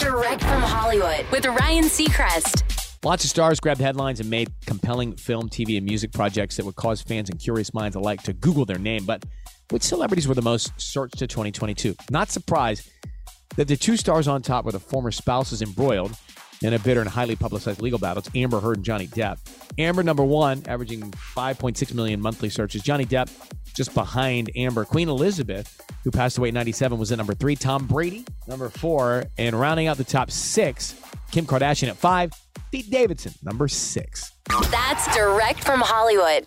Direct from Hollywood with Ryan Seacrest. Lots of stars grabbed headlines and made compelling film, TV, and music projects that would cause fans and curious minds alike to Google their name. But which celebrities were the most searched to 2022? Not surprised that the two stars on top were the former spouses embroiled in a bitter and highly publicized legal battle. It's Amber Heard and Johnny Depp. Amber, number one, averaging 5.6 million monthly searches. Johnny Depp, just behind Amber. Queen Elizabeth, who passed away at 97, was at number three. Tom Brady, number four. And rounding out the top six, Kim Kardashian at five. Pete Davidson, number six. That's direct from Hollywood